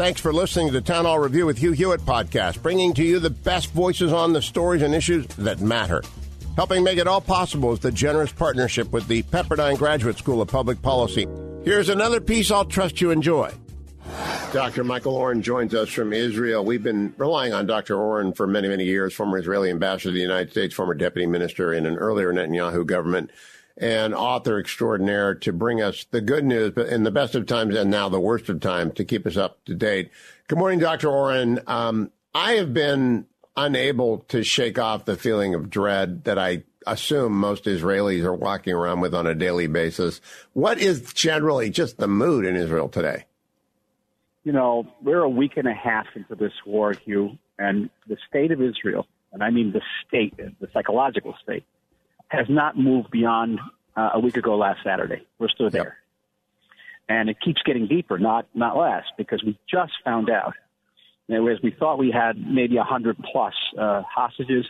Thanks for listening to the Town Hall Review with Hugh Hewitt podcast, bringing to you the best voices on the stories and issues that matter. Helping make it all possible is the generous partnership with the Pepperdine Graduate School of Public Policy. Here's another piece I'll trust you enjoy. Dr. Michael Oren joins us from Israel. We've been relying on Dr. Oren for many, many years, former Israeli ambassador to the United States, former deputy minister in an earlier Netanyahu government and author extraordinaire to bring us the good news, but in the best of times and now the worst of times to keep us up to date. Good morning, Dr. Oren. Um, I have been unable to shake off the feeling of dread that I assume most Israelis are walking around with on a daily basis. What is generally just the mood in Israel today? You know, we're a week and a half into this war, Hugh, and the state of Israel, and I mean the state, the psychological state, has not moved beyond uh, a week ago last Saturday. We're still there. Yep. And it keeps getting deeper, not, not less, because we just found out. Whereas we thought we had maybe 100 plus uh, hostages,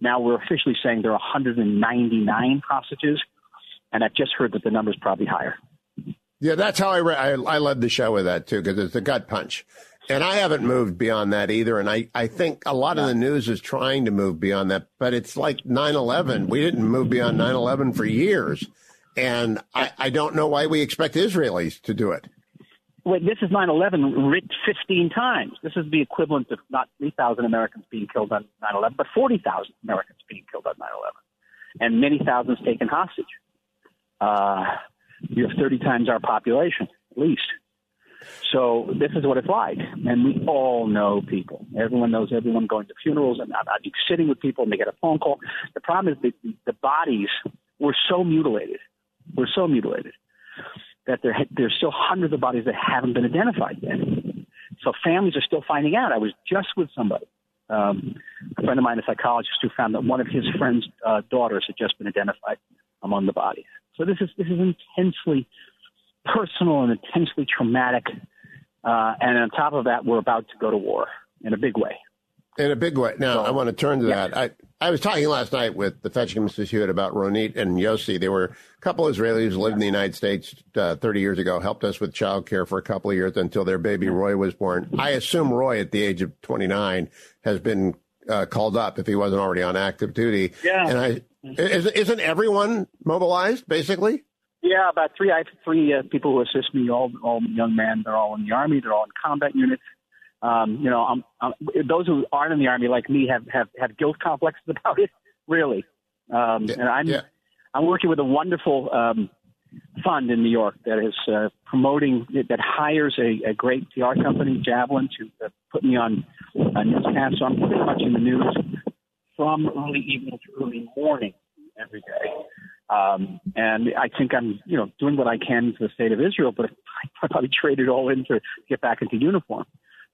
now we're officially saying there are 199 hostages. And I've just heard that the number is probably higher. Yeah, that's how I, re- I, I led the show with that too, because it's a gut punch. And I haven't moved beyond that either. And I, I think a lot of the news is trying to move beyond that, but it's like 9 11. We didn't move beyond 9 11 for years. And I, I don't know why we expect Israelis to do it. Wait, this is 9 11 writ 15 times. This is the equivalent of not 3,000 Americans being killed on 9 11, but 40,000 Americans being killed on 9 11, and many thousands taken hostage. Uh, you have 30 times our population, at least. So this is what it's like, and we all know people. Everyone knows everyone going to funerals, and I'd be sitting with people, and they get a phone call. The problem is the, the bodies were so mutilated, were so mutilated that there there's still hundreds of bodies that haven't been identified yet. So families are still finding out. I was just with somebody, um, a friend of mine, a psychologist, who found that one of his friend's uh, daughters had just been identified among the bodies. So this is this is intensely personal and intensely traumatic. Uh, and on top of that, we're about to go to war in a big way. In a big way. Now, so, I want to turn to yeah. that. I, I was talking last night with the Fetching Mrs. Hewitt about Ronit and Yossi. They were a couple of Israelis who lived in the United States uh, 30 years ago, helped us with child care for a couple of years until their baby Roy was born. I assume Roy, at the age of 29, has been uh, called up if he wasn't already on active duty. Yeah. And I, isn't everyone mobilized, basically? Yeah, about three. I have three uh, people who assist me. All all young men. They're all in the army. They're all in combat units. Um, you know, I'm, I'm, those who aren't in the army like me have have have guilt complexes about it. Really, um, yeah, and I'm yeah. I'm working with a wonderful um, fund in New York that is uh, promoting that hires a, a great PR company, Javelin, to uh, put me on uh, newscast. So I'm pretty much in the news from early evening to early morning every day. Um, and I think I'm, you know, doing what I can for the state of Israel, but I probably traded all in to get back into uniform.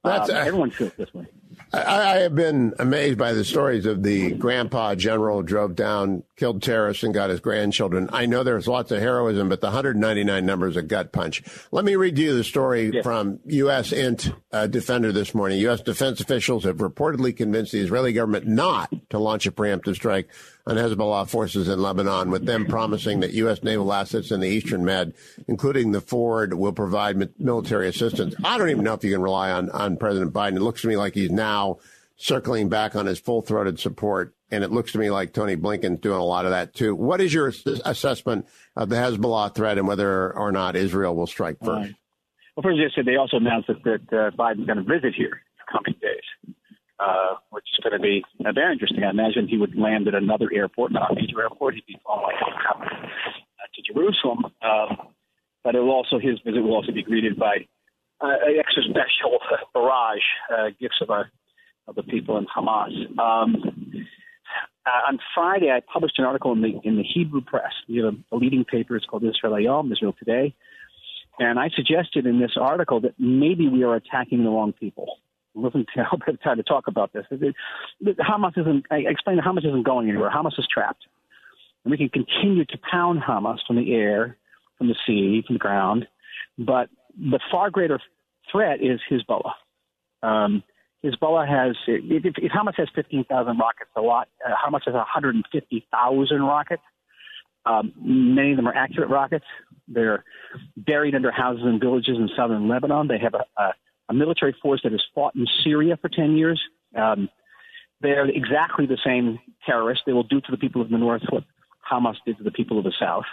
That's, um, everyone feels this way. I, I, have been amazed by the stories of the grandpa general drove down, killed terrorists, and got his grandchildren. I know there's lots of heroism, but the 199 number is a gut punch. Let me read you the story yes. from U.S. Int uh, Defender this morning. U.S. defense officials have reportedly convinced the Israeli government not to launch a preemptive strike on Hezbollah forces in Lebanon, with them promising that U.S. naval assets in the Eastern Med, including the Ford, will provide military assistance. I don't even know if you can rely on, on President Biden. It looks to me like he's now circling back on his full throated support. And it looks to me like Tony Blinken's doing a lot of that too. What is your assessment of the Hezbollah threat and whether or not Israel will strike first? Right. Well, first, I said they also announced that, that uh, Biden's going to visit here in the coming days uh, which is going to be uh, very interesting. I imagine he would land at another airport, not a major airport. He'd be flying like to Jerusalem. Um, but it will also his visit will also be greeted by uh, an extra special barrage uh, gifts of our of the people in Hamas. Um, uh, on Friday, I published an article in the in the Hebrew press. We have a, a leading paper. It's called Israel Hayom, Israel Today, And I suggested in this article that maybe we are attacking the wrong people. Listen to try to talk about this. Hamas isn't. I explained that Hamas isn't going anywhere. Hamas is trapped, and we can continue to pound Hamas from the air, from the sea, from the ground. But the far greater threat is Hezbollah. Um, Hezbollah has, if, if Hamas has 15,000 rockets, a lot. Uh, Hamas has 150,000 rockets. Um, many of them are accurate rockets. They're buried under houses and villages in southern Lebanon. They have a, a, a military force that has fought in Syria for 10 years. Um, they're exactly the same terrorists. They will do to the people of the north what Hamas did to the people of the south.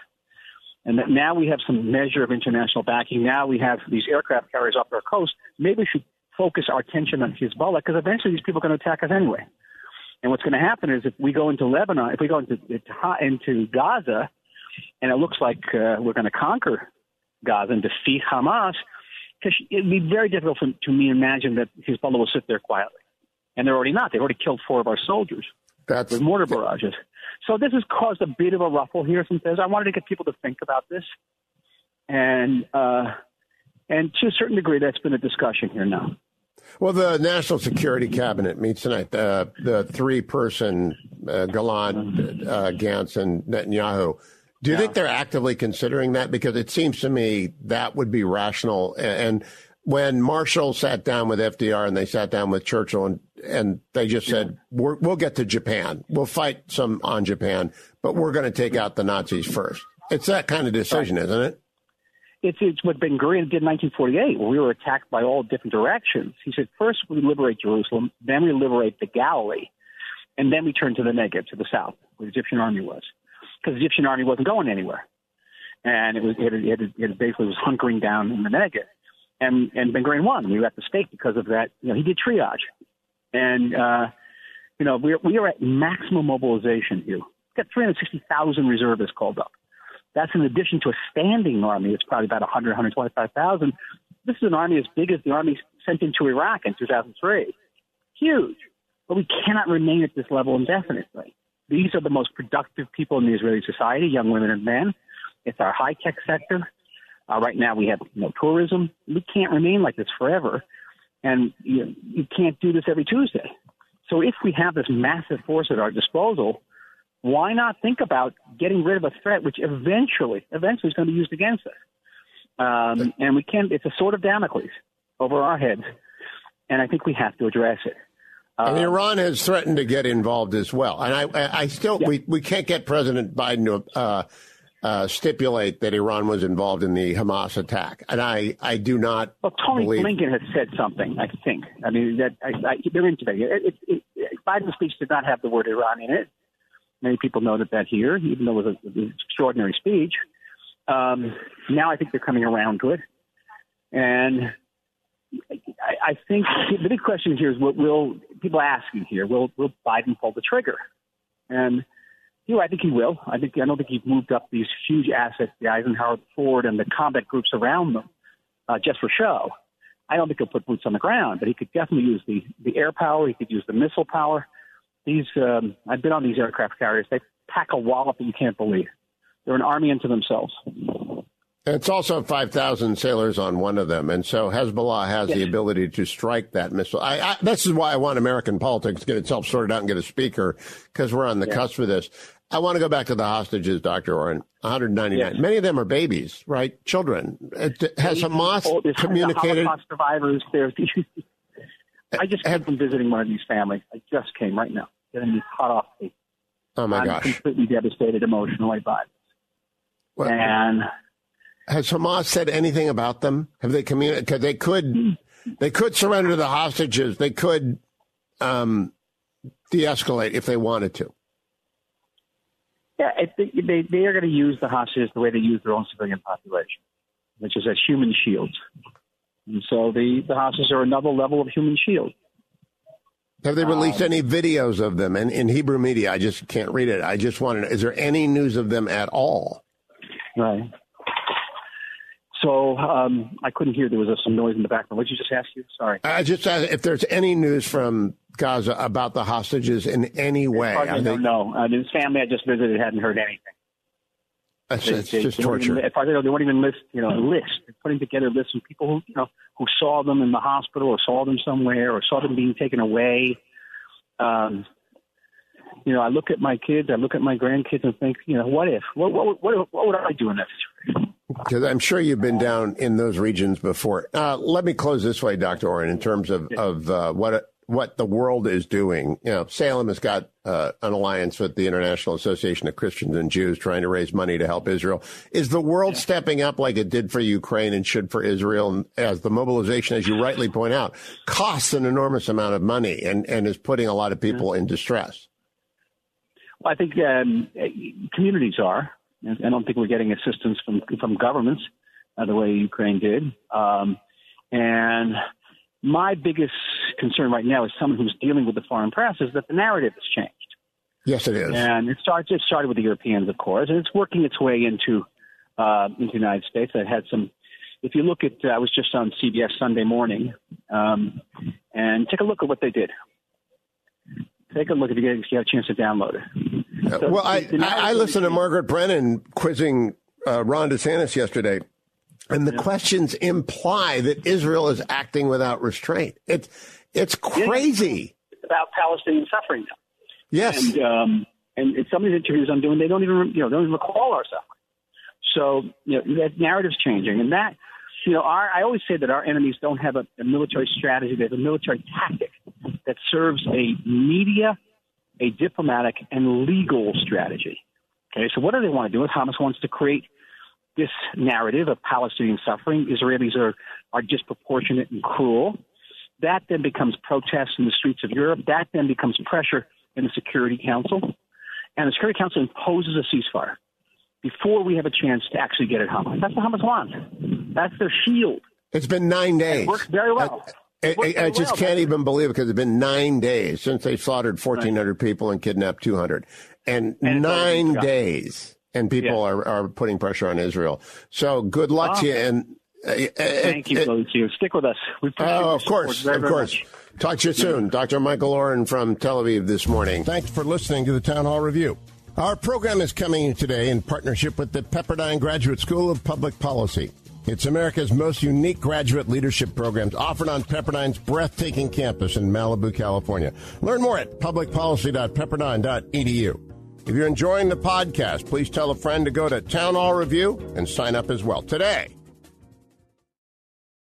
And that now we have some measure of international backing. Now we have these aircraft carriers off our coast. Maybe we should focus our attention on Hezbollah because eventually these people are going to attack us anyway. And what's going to happen is if we go into Lebanon, if we go into into Gaza, and it looks like uh, we're going to conquer Gaza and defeat Hamas, because it'd be very difficult for, to me to imagine that Hezbollah will sit there quietly, and they're already not. They've already killed four of our soldiers That's, with mortar barrages. So this has caused a bit of a ruffle here. Some says I wanted to get people to think about this, and uh, and to a certain degree, that's been a discussion here now. Well, the National Security Cabinet meets tonight. Uh, the three-person uh, Gallant, uh, Gantz, and Netanyahu. Do you yeah. think they're actively considering that? Because it seems to me that would be rational. And when Marshall sat down with FDR and they sat down with Churchill and, and they just said, we will get to Japan. We'll fight some on Japan, but we're going to take out the Nazis first. It's that kind of decision, isn't it? It's, it's what Ben Gurion did in 1948 when we were attacked by all different directions. He said, first we liberate Jerusalem, then we liberate the Galilee, and then we turn to the Negev, to the south, where the Egyptian army was. Because the Egyptian army wasn't going anywhere. And it was it, it, it basically was hunkering down in the Negev. And, and Ben Gurion won. We were at the stake because of that. You know, he did triage. And, uh, you know, we are, we are at maximum mobilization here. We've got 360,000 reservists called up. That's in addition to a standing army. It's probably about 100, 125,000. This is an army as big as the army sent into Iraq in 2003. Huge. But we cannot remain at this level indefinitely. These are the most productive people in the Israeli society, young women and men. It's our high tech sector. Uh, right now, we have you know, tourism. We can't remain like this forever. And you, you can't do this every Tuesday. So if we have this massive force at our disposal, why not think about getting rid of a threat which eventually, eventually is going to be used against us? Um, and we can't, it's a sword of Damocles over our heads. And I think we have to address it. And um, Iran has threatened to get involved as well. And I, I still, yeah. we, we can't get President Biden to uh, uh, stipulate that Iran was involved in the Hamas attack. And I, I do not. Well, Tony believe... Blinken has said something, I think. I mean, that I, I, they're into it. It, it, it. Biden's speech did not have the word Iran in it. Many people noted that here, even though it was an extraordinary speech. Um, now I think they're coming around to it. And I, I think the big question here is what will people asking here, will, will Biden pull the trigger? And you know, I think he will. I think I don't think he's moved up these huge assets, the Eisenhower, Ford, and the combat groups around them, uh, just for show. I don't think he'll put boots on the ground, but he could definitely use the the air power. He could use the missile power. These um, I've been on these aircraft carriers. They pack a wallop that you can't believe. They're an army unto themselves. It's also 5,000 sailors on one of them. And so Hezbollah has yes. the ability to strike that missile. I, I, this is why I want American politics to get itself sorted out and get a speaker because we're on the yes. cusp of this. I want to go back to the hostages, Dr. Oren. 199. Yes. Many of them are babies, right? Children. It, has Hamas oh, communicated? Holocaust survivors. There's, I just came from visiting one of these families. I just came right now, getting hot off. Oh my I'm gosh! Completely devastated emotionally by this. and has Hamas said anything about them? Have they communicated? Because they could, they could surrender the hostages. They could um, de-escalate if they wanted to. Yeah, they, they, they are going to use the hostages the way they use their own civilian population, which is as human shields. And so the, the hostages are another level of human shield. Have they released um, any videos of them? And in Hebrew media, I just can't read it. I just want to know, is there any news of them at all? Right. So um, I couldn't hear. There was some noise in the background. What did you just ask you? Sorry. I just asked if there's any news from Gaza about the hostages in any way. I don't know. Uh, his family I just visited hadn't heard anything. It's, they, it's they, just they torture. Even, as far as I know, they won't even list, you know, a list. They're putting together lists of people who, you know, who saw them in the hospital or saw them somewhere or saw them being taken away. Um, you know, I look at my kids, I look at my grandkids, and think, you know, what if? What what what, what would I do in that situation? Because I'm sure you've been down in those regions before. Uh, let me close this way, Dr. Oren, in terms of of uh, what what the world is doing. You know, Salem has got uh, an alliance with the International Association of Christians and Jews trying to raise money to help Israel. Is the world yeah. stepping up like it did for Ukraine and should for Israel? as the mobilization, as you rightly point out, costs an enormous amount of money and, and is putting a lot of people yeah. in distress. Well, I think um, communities are. I don't think we're getting assistance from from governments uh, the way Ukraine did. Um, and my biggest concern right now is someone who's dealing with the foreign press is that the narrative has changed. Yes, it is. And it started, it started with the Europeans, of course, and it's working its way into uh, into the United States. I had some. If you look at, uh, I was just on CBS Sunday morning, um, and take a look at what they did. Take a look if you, get, if you have a chance to download it. So well, I, I, I listened to Margaret Brennan quizzing uh, Ron DeSantis yesterday, and the yeah. questions imply that Israel is acting without restraint. It's it's crazy. It's about Palestinian suffering now. Yes. And um, and in some of the interviews I'm doing, they don't even you know don't even recall our suffering. So you know that narrative's changing, and that you know our I always say that our enemies don't have a, a military strategy; they have a military tactic that serves a media, a diplomatic, and legal strategy. Okay, so what do they want to do? Hamas wants to create this narrative of Palestinian suffering. Israelis are, are disproportionate and cruel. That then becomes protests in the streets of Europe. That then becomes pressure in the Security Council. And the Security Council imposes a ceasefire before we have a chance to actually get at Hamas. That's what Hamas wants. That's their shield. It's been nine days. It works very well. I, I, I just well. can't even believe it because it's been nine days since they slaughtered 1,400 right. people and kidnapped 200. And, and nine days and people yeah. are, are putting pressure on Israel. So good luck to you. And thank you, uh, you. Stick with us. We oh, of course, very, of course. Talk to you soon, Dr. Michael Oren from Tel Aviv this morning. Thanks for listening to the Town Hall Review. Our program is coming today in partnership with the Pepperdine Graduate School of Public Policy. It's America's most unique graduate leadership programs offered on Pepperdine's breathtaking campus in Malibu, California. Learn more at publicpolicy.pepperdine.edu. If you're enjoying the podcast, please tell a friend to go to Town Hall Review and sign up as well today.